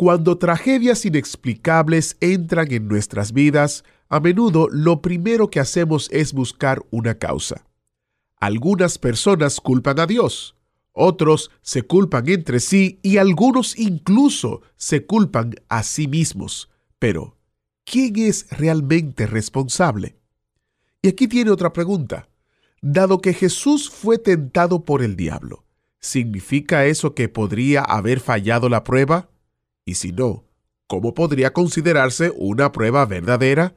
Cuando tragedias inexplicables entran en nuestras vidas, a menudo lo primero que hacemos es buscar una causa. Algunas personas culpan a Dios, otros se culpan entre sí y algunos incluso se culpan a sí mismos. Pero, ¿quién es realmente responsable? Y aquí tiene otra pregunta. Dado que Jesús fue tentado por el diablo, ¿significa eso que podría haber fallado la prueba? Y si no, ¿cómo podría considerarse una prueba verdadera?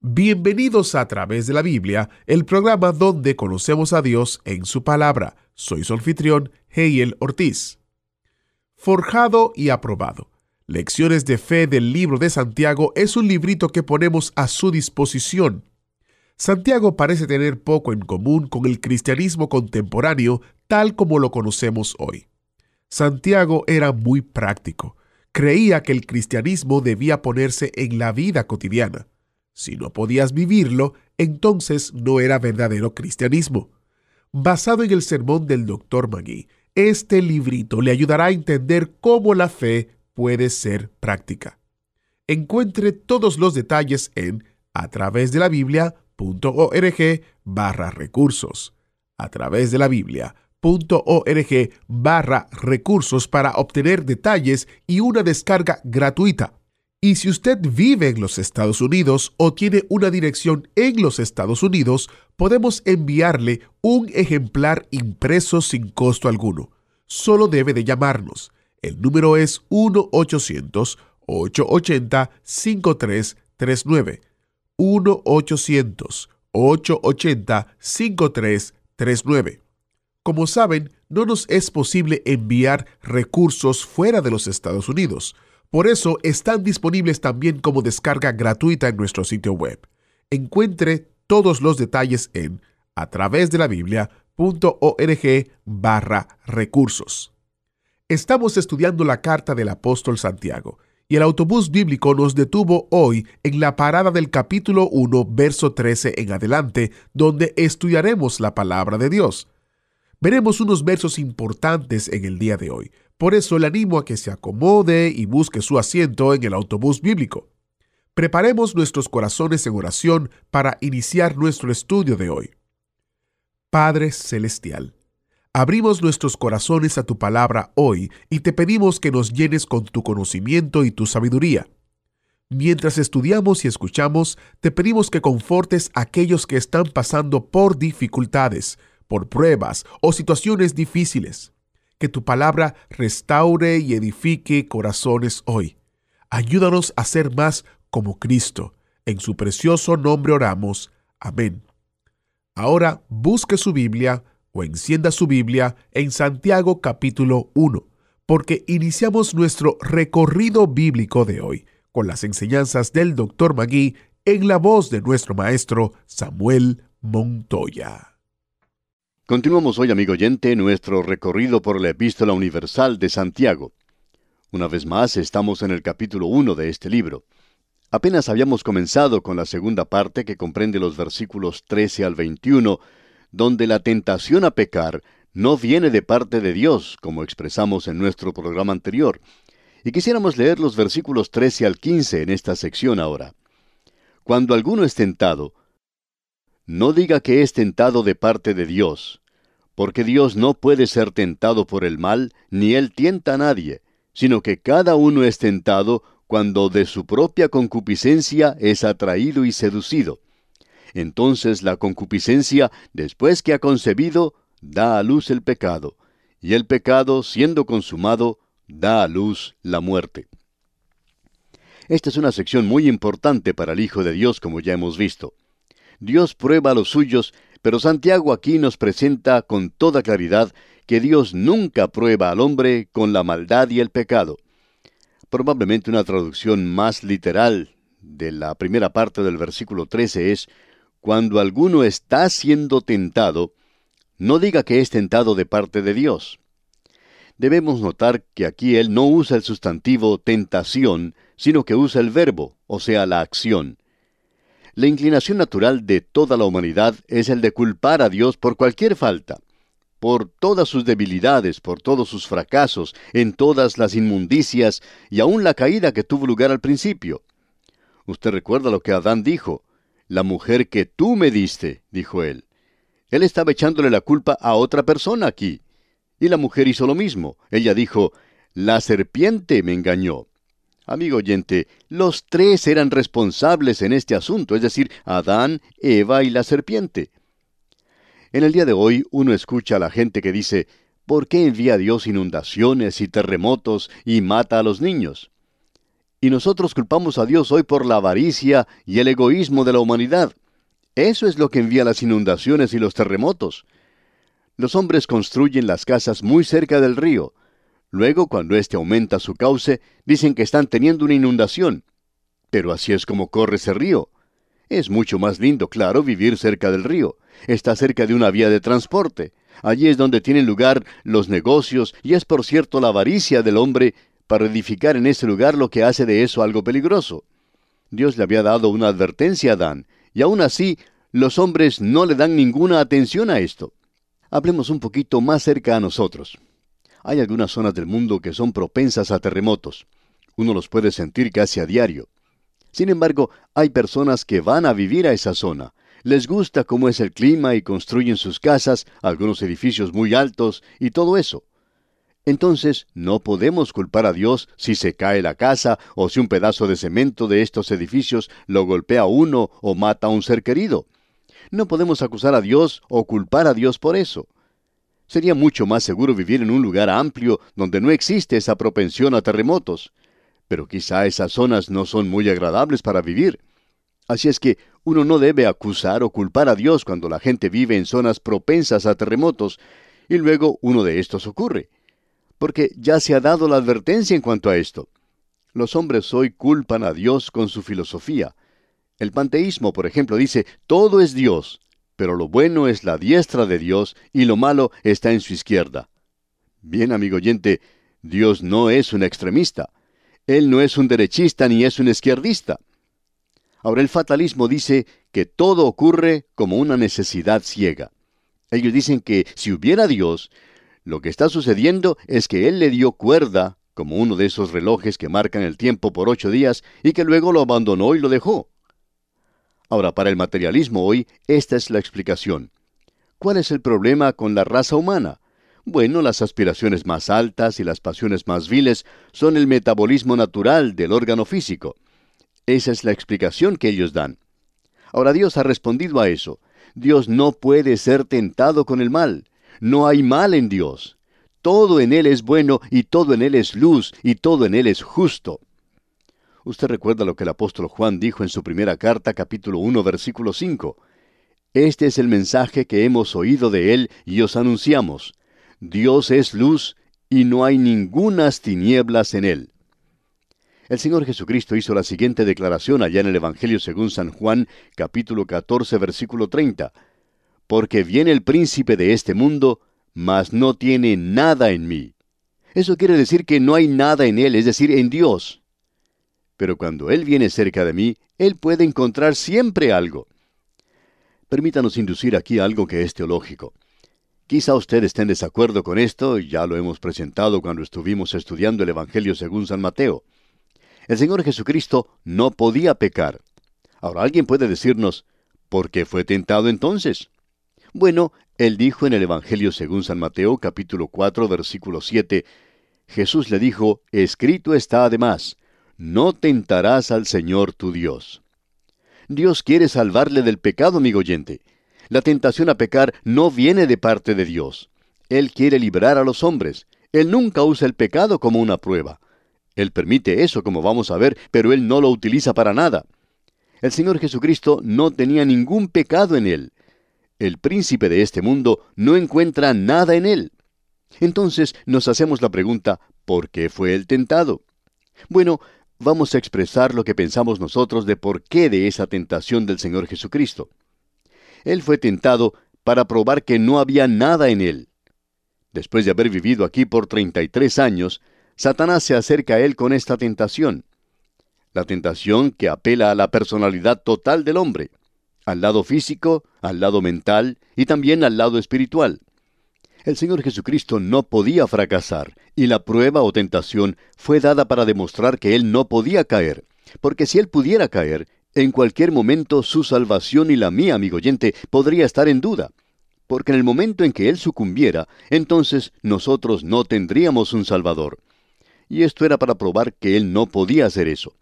Bienvenidos a través de la Biblia, el programa donde conocemos a Dios en su palabra. Soy su anfitrión, Heiel Ortiz. Forjado y aprobado. Lecciones de fe del libro de Santiago es un librito que ponemos a su disposición. Santiago parece tener poco en común con el cristianismo contemporáneo tal como lo conocemos hoy. Santiago era muy práctico. Creía que el cristianismo debía ponerse en la vida cotidiana. Si no podías vivirlo, entonces no era verdadero cristianismo. Basado en el sermón del Dr. Magui, este librito le ayudará a entender cómo la fe puede ser práctica. Encuentre todos los detalles en a través de la Biblia.org barra recursos. A través de la Biblia.org barra recursos para obtener detalles y una descarga gratuita. Y si usted vive en los Estados Unidos o tiene una dirección en los Estados Unidos, podemos enviarle un ejemplar impreso sin costo alguno. Solo debe de llamarnos. El número es 1-800-880-5339. 1-800-880-5339. Como saben, no nos es posible enviar recursos fuera de los Estados Unidos. Por eso están disponibles también como descarga gratuita en nuestro sitio web. Encuentre todos los detalles en a través de la Biblia.org barra recursos. Estamos estudiando la carta del apóstol Santiago y el autobús bíblico nos detuvo hoy en la parada del capítulo 1, verso 13 en adelante, donde estudiaremos la palabra de Dios. Veremos unos versos importantes en el día de hoy. Por eso le animo a que se acomode y busque su asiento en el autobús bíblico. Preparemos nuestros corazones en oración para iniciar nuestro estudio de hoy. Padre Celestial, abrimos nuestros corazones a tu palabra hoy y te pedimos que nos llenes con tu conocimiento y tu sabiduría. Mientras estudiamos y escuchamos, te pedimos que confortes a aquellos que están pasando por dificultades, por pruebas o situaciones difíciles. Que tu palabra restaure y edifique corazones hoy. Ayúdanos a ser más como Cristo. En su precioso nombre oramos. Amén. Ahora busque su Biblia o encienda su Biblia en Santiago capítulo 1, porque iniciamos nuestro recorrido bíblico de hoy con las enseñanzas del Dr. Magui en la voz de nuestro maestro Samuel Montoya. Continuamos hoy, amigo oyente, nuestro recorrido por la Epístola Universal de Santiago. Una vez más, estamos en el capítulo 1 de este libro. Apenas habíamos comenzado con la segunda parte que comprende los versículos 13 al 21, donde la tentación a pecar no viene de parte de Dios, como expresamos en nuestro programa anterior. Y quisiéramos leer los versículos 13 al 15 en esta sección ahora. Cuando alguno es tentado, no diga que es tentado de parte de Dios, porque Dios no puede ser tentado por el mal, ni Él tienta a nadie, sino que cada uno es tentado cuando de su propia concupiscencia es atraído y seducido. Entonces la concupiscencia, después que ha concebido, da a luz el pecado, y el pecado, siendo consumado, da a luz la muerte. Esta es una sección muy importante para el Hijo de Dios, como ya hemos visto. Dios prueba a los suyos, pero Santiago aquí nos presenta con toda claridad que Dios nunca prueba al hombre con la maldad y el pecado. Probablemente una traducción más literal de la primera parte del versículo 13 es, Cuando alguno está siendo tentado, no diga que es tentado de parte de Dios. Debemos notar que aquí él no usa el sustantivo tentación, sino que usa el verbo, o sea, la acción. La inclinación natural de toda la humanidad es el de culpar a Dios por cualquier falta, por todas sus debilidades, por todos sus fracasos, en todas las inmundicias y aun la caída que tuvo lugar al principio. Usted recuerda lo que Adán dijo, la mujer que tú me diste, dijo él. Él estaba echándole la culpa a otra persona aquí. Y la mujer hizo lo mismo. Ella dijo, la serpiente me engañó. Amigo oyente, los tres eran responsables en este asunto, es decir, Adán, Eva y la serpiente. En el día de hoy uno escucha a la gente que dice, ¿por qué envía Dios inundaciones y terremotos y mata a los niños? Y nosotros culpamos a Dios hoy por la avaricia y el egoísmo de la humanidad. Eso es lo que envía las inundaciones y los terremotos. Los hombres construyen las casas muy cerca del río. Luego, cuando éste aumenta su cauce, dicen que están teniendo una inundación. Pero así es como corre ese río. Es mucho más lindo, claro, vivir cerca del río. Está cerca de una vía de transporte. Allí es donde tienen lugar los negocios y es por cierto la avaricia del hombre para edificar en ese lugar lo que hace de eso algo peligroso. Dios le había dado una advertencia a Adán, y aún así los hombres no le dan ninguna atención a esto. Hablemos un poquito más cerca a nosotros. Hay algunas zonas del mundo que son propensas a terremotos. Uno los puede sentir casi a diario. Sin embargo, hay personas que van a vivir a esa zona. Les gusta cómo es el clima y construyen sus casas, algunos edificios muy altos y todo eso. Entonces, no podemos culpar a Dios si se cae la casa o si un pedazo de cemento de estos edificios lo golpea a uno o mata a un ser querido. No podemos acusar a Dios o culpar a Dios por eso. Sería mucho más seguro vivir en un lugar amplio donde no existe esa propensión a terremotos. Pero quizá esas zonas no son muy agradables para vivir. Así es que uno no debe acusar o culpar a Dios cuando la gente vive en zonas propensas a terremotos y luego uno de estos ocurre. Porque ya se ha dado la advertencia en cuanto a esto. Los hombres hoy culpan a Dios con su filosofía, el panteísmo, por ejemplo, dice, todo es Dios, pero lo bueno es la diestra de Dios y lo malo está en su izquierda. Bien, amigo oyente, Dios no es un extremista. Él no es un derechista ni es un izquierdista. Ahora el fatalismo dice que todo ocurre como una necesidad ciega. Ellos dicen que si hubiera Dios, lo que está sucediendo es que Él le dio cuerda, como uno de esos relojes que marcan el tiempo por ocho días, y que luego lo abandonó y lo dejó. Ahora, para el materialismo hoy, esta es la explicación. ¿Cuál es el problema con la raza humana? Bueno, las aspiraciones más altas y las pasiones más viles son el metabolismo natural del órgano físico. Esa es la explicación que ellos dan. Ahora Dios ha respondido a eso. Dios no puede ser tentado con el mal. No hay mal en Dios. Todo en Él es bueno y todo en Él es luz y todo en Él es justo. Usted recuerda lo que el apóstol Juan dijo en su primera carta, capítulo 1, versículo 5. Este es el mensaje que hemos oído de Él y os anunciamos. Dios es luz y no hay ningunas tinieblas en Él. El Señor Jesucristo hizo la siguiente declaración allá en el Evangelio según San Juan, capítulo 14, versículo 30. Porque viene el príncipe de este mundo, mas no tiene nada en mí. Eso quiere decir que no hay nada en Él, es decir, en Dios pero cuando Él viene cerca de mí, Él puede encontrar siempre algo. Permítanos inducir aquí algo que es teológico. Quizá usted esté en desacuerdo con esto, ya lo hemos presentado cuando estuvimos estudiando el Evangelio según San Mateo. El Señor Jesucristo no podía pecar. Ahora alguien puede decirnos, ¿por qué fue tentado entonces? Bueno, él dijo en el Evangelio según San Mateo capítulo 4 versículo 7, Jesús le dijo, escrito está además, no tentarás al Señor tu Dios. Dios quiere salvarle del pecado, amigo oyente. La tentación a pecar no viene de parte de Dios. Él quiere librar a los hombres. Él nunca usa el pecado como una prueba. Él permite eso, como vamos a ver, pero Él no lo utiliza para nada. El Señor Jesucristo no tenía ningún pecado en Él. El príncipe de este mundo no encuentra nada en Él. Entonces nos hacemos la pregunta, ¿por qué fue Él tentado? Bueno, vamos a expresar lo que pensamos nosotros de por qué de esa tentación del Señor Jesucristo. Él fue tentado para probar que no había nada en él. Después de haber vivido aquí por 33 años, Satanás se acerca a él con esta tentación. La tentación que apela a la personalidad total del hombre, al lado físico, al lado mental y también al lado espiritual. El Señor Jesucristo no podía fracasar, y la prueba o tentación fue dada para demostrar que Él no podía caer, porque si Él pudiera caer, en cualquier momento su salvación y la mía, amigo oyente, podría estar en duda. Porque en el momento en que Él sucumbiera, entonces nosotros no tendríamos un Salvador. Y esto era para probar que Él no podía hacer eso.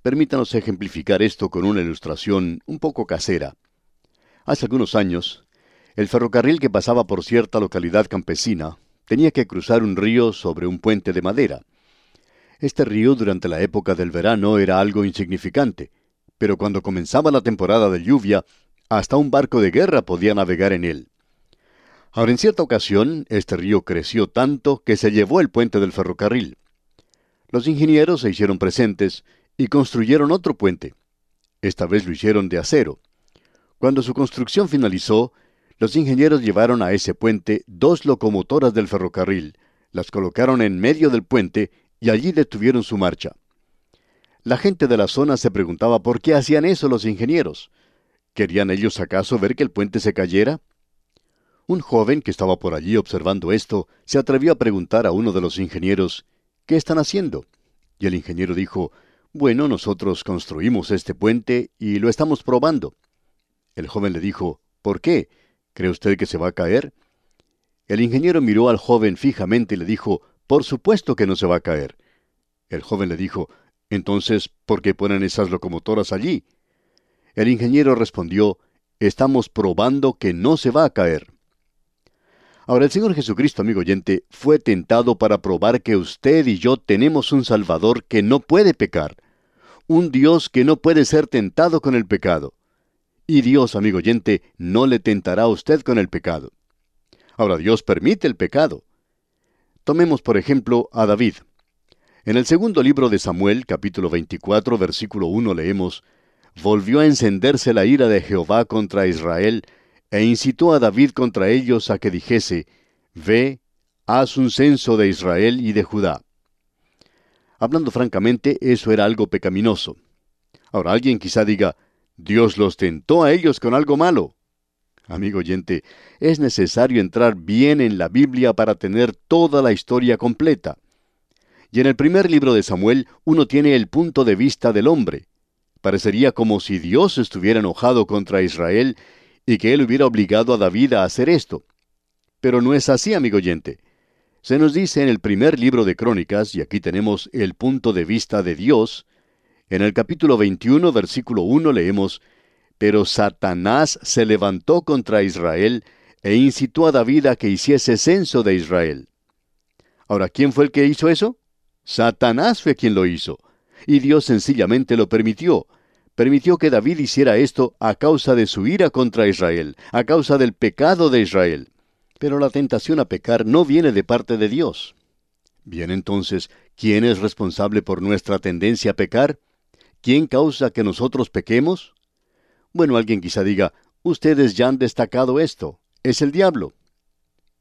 Permítanos ejemplificar esto con una ilustración un poco casera. Hace algunos años, el ferrocarril que pasaba por cierta localidad campesina tenía que cruzar un río sobre un puente de madera. Este río durante la época del verano era algo insignificante, pero cuando comenzaba la temporada de lluvia, hasta un barco de guerra podía navegar en él. Ahora, en cierta ocasión, este río creció tanto que se llevó el puente del ferrocarril. Los ingenieros se hicieron presentes y construyeron otro puente. Esta vez lo hicieron de acero. Cuando su construcción finalizó, los ingenieros llevaron a ese puente dos locomotoras del ferrocarril, las colocaron en medio del puente y allí detuvieron su marcha. La gente de la zona se preguntaba por qué hacían eso los ingenieros. ¿Querían ellos acaso ver que el puente se cayera? Un joven que estaba por allí observando esto se atrevió a preguntar a uno de los ingenieros, ¿qué están haciendo? Y el ingeniero dijo, bueno, nosotros construimos este puente y lo estamos probando. El joven le dijo, ¿por qué? ¿Cree usted que se va a caer? El ingeniero miró al joven fijamente y le dijo, por supuesto que no se va a caer. El joven le dijo, entonces, ¿por qué ponen esas locomotoras allí? El ingeniero respondió, Estamos probando que no se va a caer. Ahora el Señor Jesucristo, amigo oyente, fue tentado para probar que usted y yo tenemos un Salvador que no puede pecar, un Dios que no puede ser tentado con el pecado. Y Dios, amigo oyente, no le tentará a usted con el pecado. Ahora Dios permite el pecado. Tomemos por ejemplo a David. En el segundo libro de Samuel, capítulo 24, versículo 1 leemos, Volvió a encenderse la ira de Jehová contra Israel, e incitó a David contra ellos a que dijese, Ve, haz un censo de Israel y de Judá. Hablando francamente, eso era algo pecaminoso. Ahora alguien quizá diga, Dios los tentó a ellos con algo malo. Amigo oyente, es necesario entrar bien en la Biblia para tener toda la historia completa. Y en el primer libro de Samuel uno tiene el punto de vista del hombre. Parecería como si Dios estuviera enojado contra Israel y que él hubiera obligado a David a hacer esto. Pero no es así, amigo oyente. Se nos dice en el primer libro de Crónicas, y aquí tenemos el punto de vista de Dios, en el capítulo 21, versículo 1 leemos, Pero Satanás se levantó contra Israel e incitó a David a que hiciese censo de Israel. Ahora, ¿quién fue el que hizo eso? Satanás fue quien lo hizo, y Dios sencillamente lo permitió. Permitió que David hiciera esto a causa de su ira contra Israel, a causa del pecado de Israel. Pero la tentación a pecar no viene de parte de Dios. Bien entonces, ¿quién es responsable por nuestra tendencia a pecar? ¿Quién causa que nosotros pequemos? Bueno, alguien quizá diga, ustedes ya han destacado esto, es el diablo.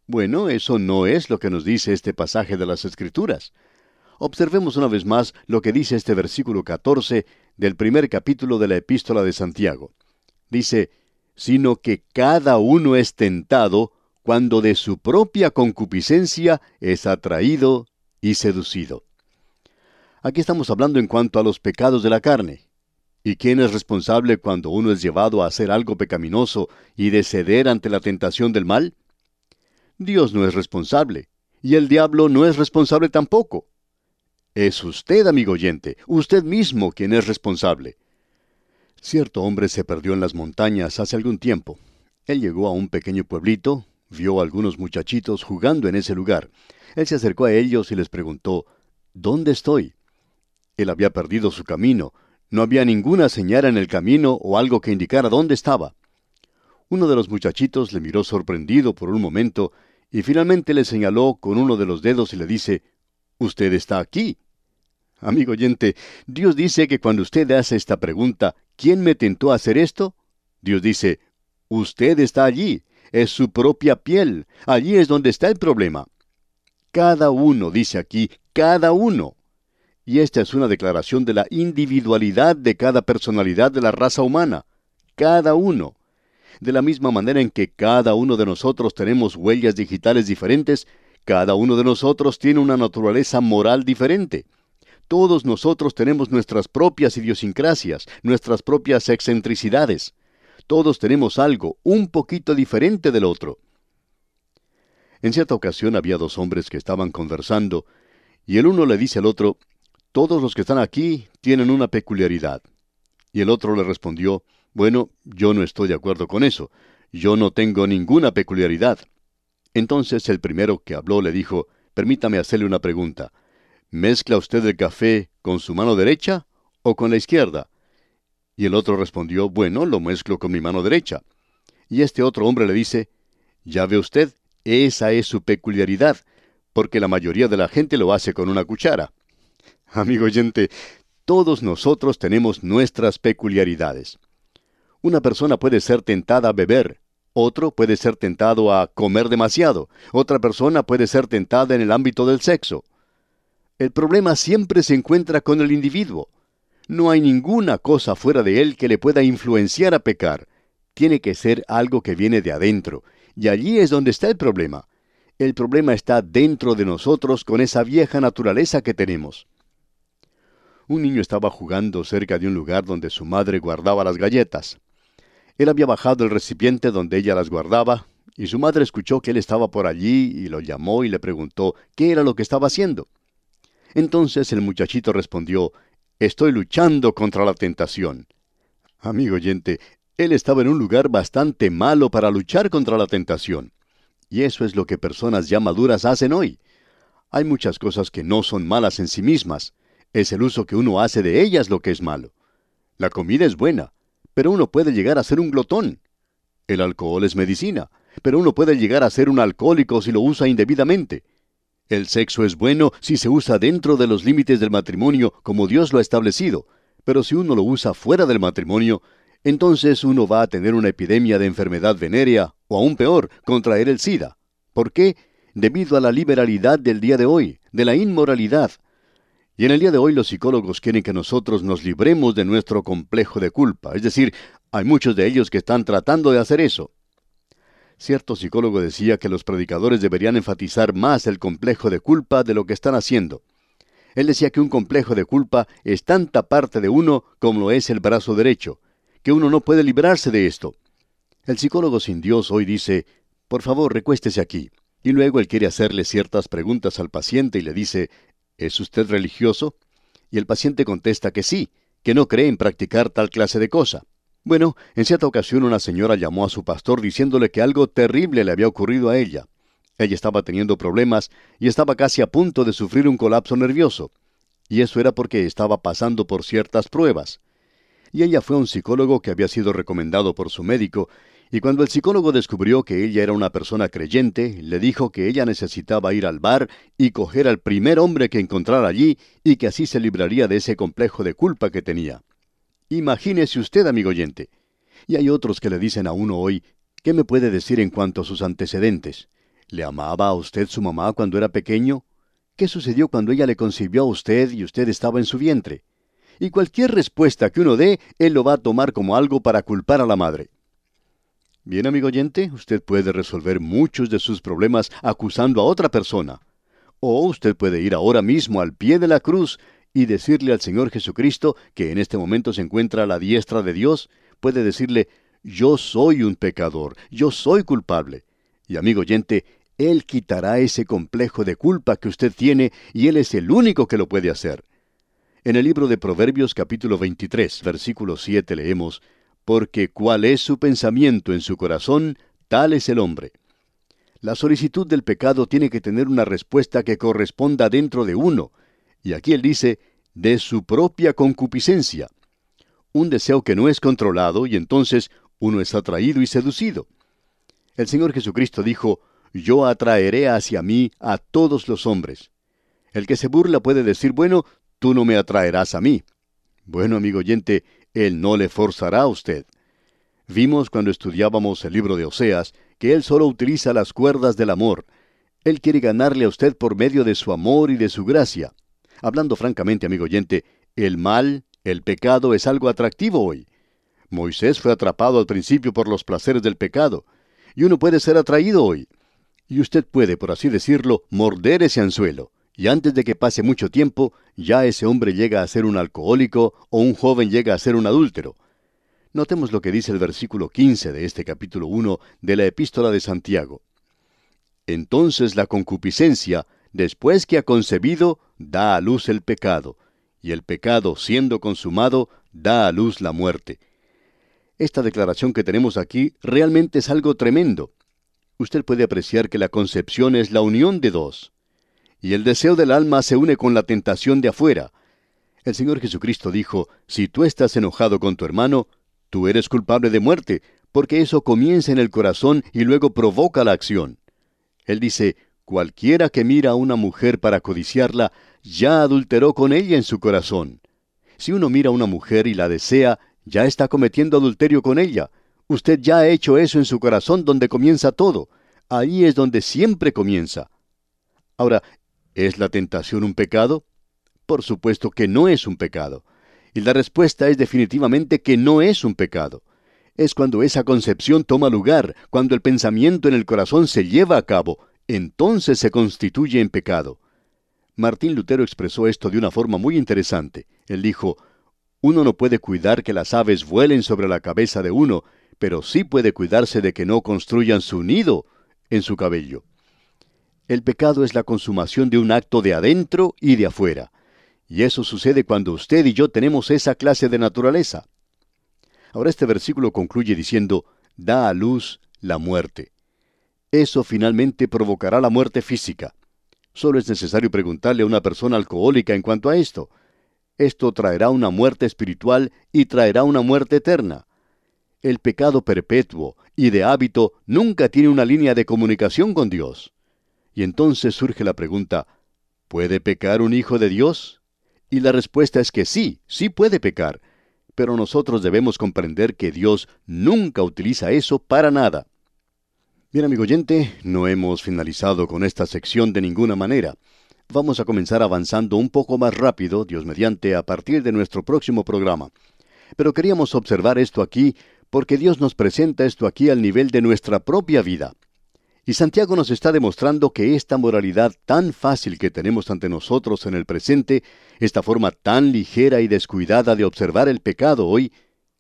Bueno, eso no es lo que nos dice este pasaje de las Escrituras. Observemos una vez más lo que dice este versículo 14 del primer capítulo de la epístola de Santiago. Dice, sino que cada uno es tentado cuando de su propia concupiscencia es atraído y seducido. Aquí estamos hablando en cuanto a los pecados de la carne. ¿Y quién es responsable cuando uno es llevado a hacer algo pecaminoso y de ceder ante la tentación del mal? Dios no es responsable, y el diablo no es responsable tampoco. Es usted, amigo oyente, usted mismo quien es responsable. Cierto hombre se perdió en las montañas hace algún tiempo. Él llegó a un pequeño pueblito, vio a algunos muchachitos jugando en ese lugar. Él se acercó a ellos y les preguntó, ¿Dónde estoy? Él había perdido su camino. No había ninguna señal en el camino o algo que indicara dónde estaba. Uno de los muchachitos le miró sorprendido por un momento y finalmente le señaló con uno de los dedos y le dice, Usted está aquí. Amigo oyente, Dios dice que cuando usted hace esta pregunta, ¿quién me tentó a hacer esto? Dios dice, usted está allí, es su propia piel, allí es donde está el problema. Cada uno, dice aquí, cada uno. Y esta es una declaración de la individualidad de cada personalidad de la raza humana. Cada uno. De la misma manera en que cada uno de nosotros tenemos huellas digitales diferentes, cada uno de nosotros tiene una naturaleza moral diferente. Todos nosotros tenemos nuestras propias idiosincrasias, nuestras propias excentricidades. Todos tenemos algo un poquito diferente del otro. En cierta ocasión había dos hombres que estaban conversando, y el uno le dice al otro, Todos los que están aquí tienen una peculiaridad. Y el otro le respondió, Bueno, yo no estoy de acuerdo con eso. Yo no tengo ninguna peculiaridad. Entonces el primero que habló le dijo, Permítame hacerle una pregunta. ¿Mezcla usted el café con su mano derecha o con la izquierda? Y el otro respondió, Bueno, lo mezclo con mi mano derecha. Y este otro hombre le dice, Ya ve usted, esa es su peculiaridad, porque la mayoría de la gente lo hace con una cuchara. Amigo oyente, todos nosotros tenemos nuestras peculiaridades. Una persona puede ser tentada a beber, otro puede ser tentado a comer demasiado, otra persona puede ser tentada en el ámbito del sexo. El problema siempre se encuentra con el individuo. No hay ninguna cosa fuera de él que le pueda influenciar a pecar. Tiene que ser algo que viene de adentro, y allí es donde está el problema. El problema está dentro de nosotros con esa vieja naturaleza que tenemos. Un niño estaba jugando cerca de un lugar donde su madre guardaba las galletas. Él había bajado el recipiente donde ella las guardaba, y su madre escuchó que él estaba por allí y lo llamó y le preguntó qué era lo que estaba haciendo. Entonces el muchachito respondió, Estoy luchando contra la tentación. Amigo oyente, él estaba en un lugar bastante malo para luchar contra la tentación. Y eso es lo que personas ya maduras hacen hoy. Hay muchas cosas que no son malas en sí mismas. Es el uso que uno hace de ellas lo que es malo. La comida es buena, pero uno puede llegar a ser un glotón. El alcohol es medicina, pero uno puede llegar a ser un alcohólico si lo usa indebidamente. El sexo es bueno si se usa dentro de los límites del matrimonio como Dios lo ha establecido, pero si uno lo usa fuera del matrimonio, entonces uno va a tener una epidemia de enfermedad venérea, o aún peor, contraer el SIDA. ¿Por qué? Debido a la liberalidad del día de hoy, de la inmoralidad. Y en el día de hoy los psicólogos quieren que nosotros nos libremos de nuestro complejo de culpa, es decir, hay muchos de ellos que están tratando de hacer eso. Cierto psicólogo decía que los predicadores deberían enfatizar más el complejo de culpa de lo que están haciendo. Él decía que un complejo de culpa es tanta parte de uno como lo es el brazo derecho, que uno no puede librarse de esto. El psicólogo sin Dios hoy dice, por favor, recuéstese aquí. Y luego él quiere hacerle ciertas preguntas al paciente y le dice, ¿es usted religioso? Y el paciente contesta que sí, que no cree en practicar tal clase de cosa. Bueno, en cierta ocasión una señora llamó a su pastor diciéndole que algo terrible le había ocurrido a ella. Ella estaba teniendo problemas y estaba casi a punto de sufrir un colapso nervioso. Y eso era porque estaba pasando por ciertas pruebas y ella fue a un psicólogo que había sido recomendado por su médico, y cuando el psicólogo descubrió que ella era una persona creyente, le dijo que ella necesitaba ir al bar y coger al primer hombre que encontrara allí y que así se libraría de ese complejo de culpa que tenía. Imagínese usted, amigo oyente. Y hay otros que le dicen a uno hoy, ¿qué me puede decir en cuanto a sus antecedentes? ¿Le amaba a usted su mamá cuando era pequeño? ¿Qué sucedió cuando ella le concibió a usted y usted estaba en su vientre? y cualquier respuesta que uno dé, él lo va a tomar como algo para culpar a la madre. Bien, amigo oyente, usted puede resolver muchos de sus problemas acusando a otra persona. O usted puede ir ahora mismo al pie de la cruz y decirle al Señor Jesucristo, que en este momento se encuentra a la diestra de Dios, puede decirle, yo soy un pecador, yo soy culpable. Y amigo oyente, Él quitará ese complejo de culpa que usted tiene y Él es el único que lo puede hacer. En el libro de Proverbios capítulo 23, versículo 7 leemos, Porque cuál es su pensamiento en su corazón, tal es el hombre. La solicitud del pecado tiene que tener una respuesta que corresponda dentro de uno, y aquí él dice, de su propia concupiscencia. Un deseo que no es controlado y entonces uno es atraído y seducido. El Señor Jesucristo dijo, Yo atraeré hacia mí a todos los hombres. El que se burla puede decir, bueno, tú no me atraerás a mí. Bueno, amigo oyente, Él no le forzará a usted. Vimos cuando estudiábamos el libro de Oseas que Él solo utiliza las cuerdas del amor. Él quiere ganarle a usted por medio de su amor y de su gracia. Hablando francamente, amigo oyente, el mal, el pecado es algo atractivo hoy. Moisés fue atrapado al principio por los placeres del pecado, y uno puede ser atraído hoy. Y usted puede, por así decirlo, morder ese anzuelo, y antes de que pase mucho tiempo, ya ese hombre llega a ser un alcohólico o un joven llega a ser un adúltero. Notemos lo que dice el versículo 15 de este capítulo 1 de la epístola de Santiago. Entonces la concupiscencia, después que ha concebido, da a luz el pecado, y el pecado, siendo consumado, da a luz la muerte. Esta declaración que tenemos aquí realmente es algo tremendo. Usted puede apreciar que la concepción es la unión de dos. Y el deseo del alma se une con la tentación de afuera. El Señor Jesucristo dijo, si tú estás enojado con tu hermano, tú eres culpable de muerte, porque eso comienza en el corazón y luego provoca la acción. Él dice, cualquiera que mira a una mujer para codiciarla, ya adulteró con ella en su corazón. Si uno mira a una mujer y la desea, ya está cometiendo adulterio con ella. Usted ya ha hecho eso en su corazón donde comienza todo. Ahí es donde siempre comienza. Ahora, ¿es la tentación un pecado? Por supuesto que no es un pecado. Y la respuesta es definitivamente que no es un pecado. Es cuando esa concepción toma lugar, cuando el pensamiento en el corazón se lleva a cabo, entonces se constituye en pecado. Martín Lutero expresó esto de una forma muy interesante. Él dijo, uno no puede cuidar que las aves vuelen sobre la cabeza de uno, pero sí puede cuidarse de que no construyan su nido en su cabello. El pecado es la consumación de un acto de adentro y de afuera. Y eso sucede cuando usted y yo tenemos esa clase de naturaleza. Ahora este versículo concluye diciendo, da a luz la muerte. Eso finalmente provocará la muerte física. Solo es necesario preguntarle a una persona alcohólica en cuanto a esto. Esto traerá una muerte espiritual y traerá una muerte eterna. El pecado perpetuo y de hábito nunca tiene una línea de comunicación con Dios. Y entonces surge la pregunta, ¿puede pecar un hijo de Dios? Y la respuesta es que sí, sí puede pecar, pero nosotros debemos comprender que Dios nunca utiliza eso para nada. Bien, amigo oyente, no hemos finalizado con esta sección de ninguna manera. Vamos a comenzar avanzando un poco más rápido, Dios mediante, a partir de nuestro próximo programa. Pero queríamos observar esto aquí porque Dios nos presenta esto aquí al nivel de nuestra propia vida. Y Santiago nos está demostrando que esta moralidad tan fácil que tenemos ante nosotros en el presente, esta forma tan ligera y descuidada de observar el pecado hoy,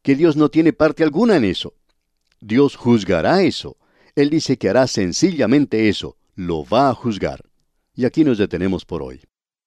que Dios no tiene parte alguna en eso. Dios juzgará eso. Él dice que hará sencillamente eso, lo va a juzgar. Y aquí nos detenemos por hoy.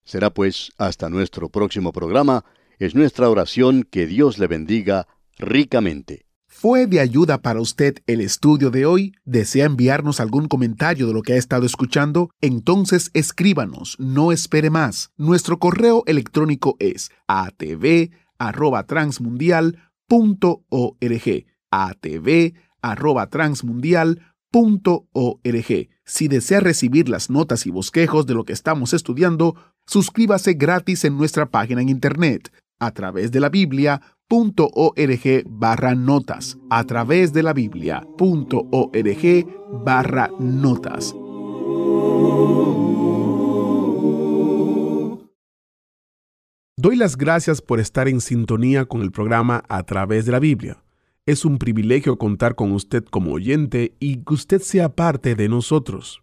Será pues hasta nuestro próximo programa. Es nuestra oración que Dios le bendiga ricamente. ¿Fue de ayuda para usted el estudio de hoy? ¿Desea enviarnos algún comentario de lo que ha estado escuchando? Entonces escríbanos, no espere más. Nuestro correo electrónico es atv@transmundial.org. atv@transmundial.org. Si desea recibir las notas y bosquejos de lo que estamos estudiando, suscríbase gratis en nuestra página en internet a través de la biblia.org barra notas a través de la biblia.org barra notas. Doy las gracias por estar en sintonía con el programa A través de la Biblia. Es un privilegio contar con usted como oyente y que usted sea parte de nosotros.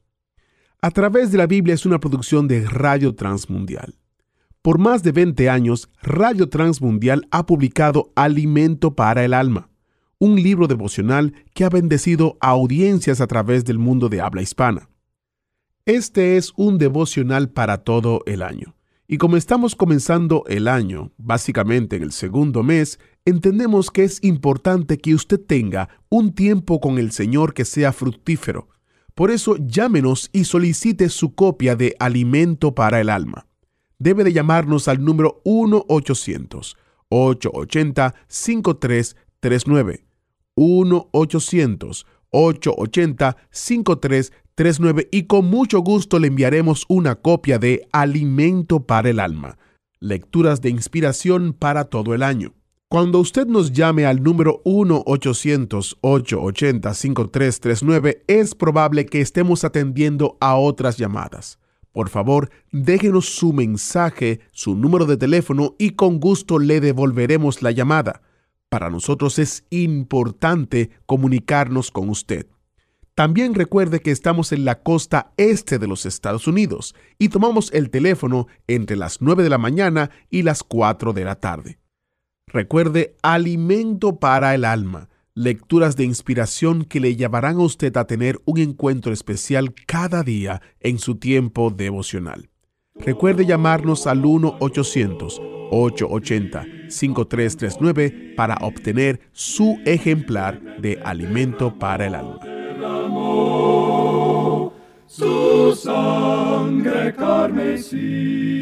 A través de la Biblia es una producción de Radio Transmundial. Por más de 20 años, Radio Transmundial ha publicado Alimento para el Alma, un libro devocional que ha bendecido a audiencias a través del mundo de habla hispana. Este es un devocional para todo el año. Y como estamos comenzando el año, básicamente en el segundo mes, entendemos que es importante que usted tenga un tiempo con el Señor que sea fructífero. Por eso llámenos y solicite su copia de Alimento para el Alma. Debe de llamarnos al número 1-800-880-5339. 1-800-880-5339 y con mucho gusto le enviaremos una copia de Alimento para el Alma. lecturas de inspiración para todo el año. Cuando usted nos llame al número 1-800-880-5339, es probable que estemos atendiendo a otras llamadas. Por favor, déjenos su mensaje, su número de teléfono y con gusto le devolveremos la llamada. Para nosotros es importante comunicarnos con usted. También recuerde que estamos en la costa este de los Estados Unidos y tomamos el teléfono entre las 9 de la mañana y las 4 de la tarde. Recuerde Alimento para el Alma, lecturas de inspiración que le llevarán a usted a tener un encuentro especial cada día en su tiempo devocional. Recuerde llamarnos al 1-800-880-5339 para obtener su ejemplar de Alimento para el Alma. Su sangre carmesí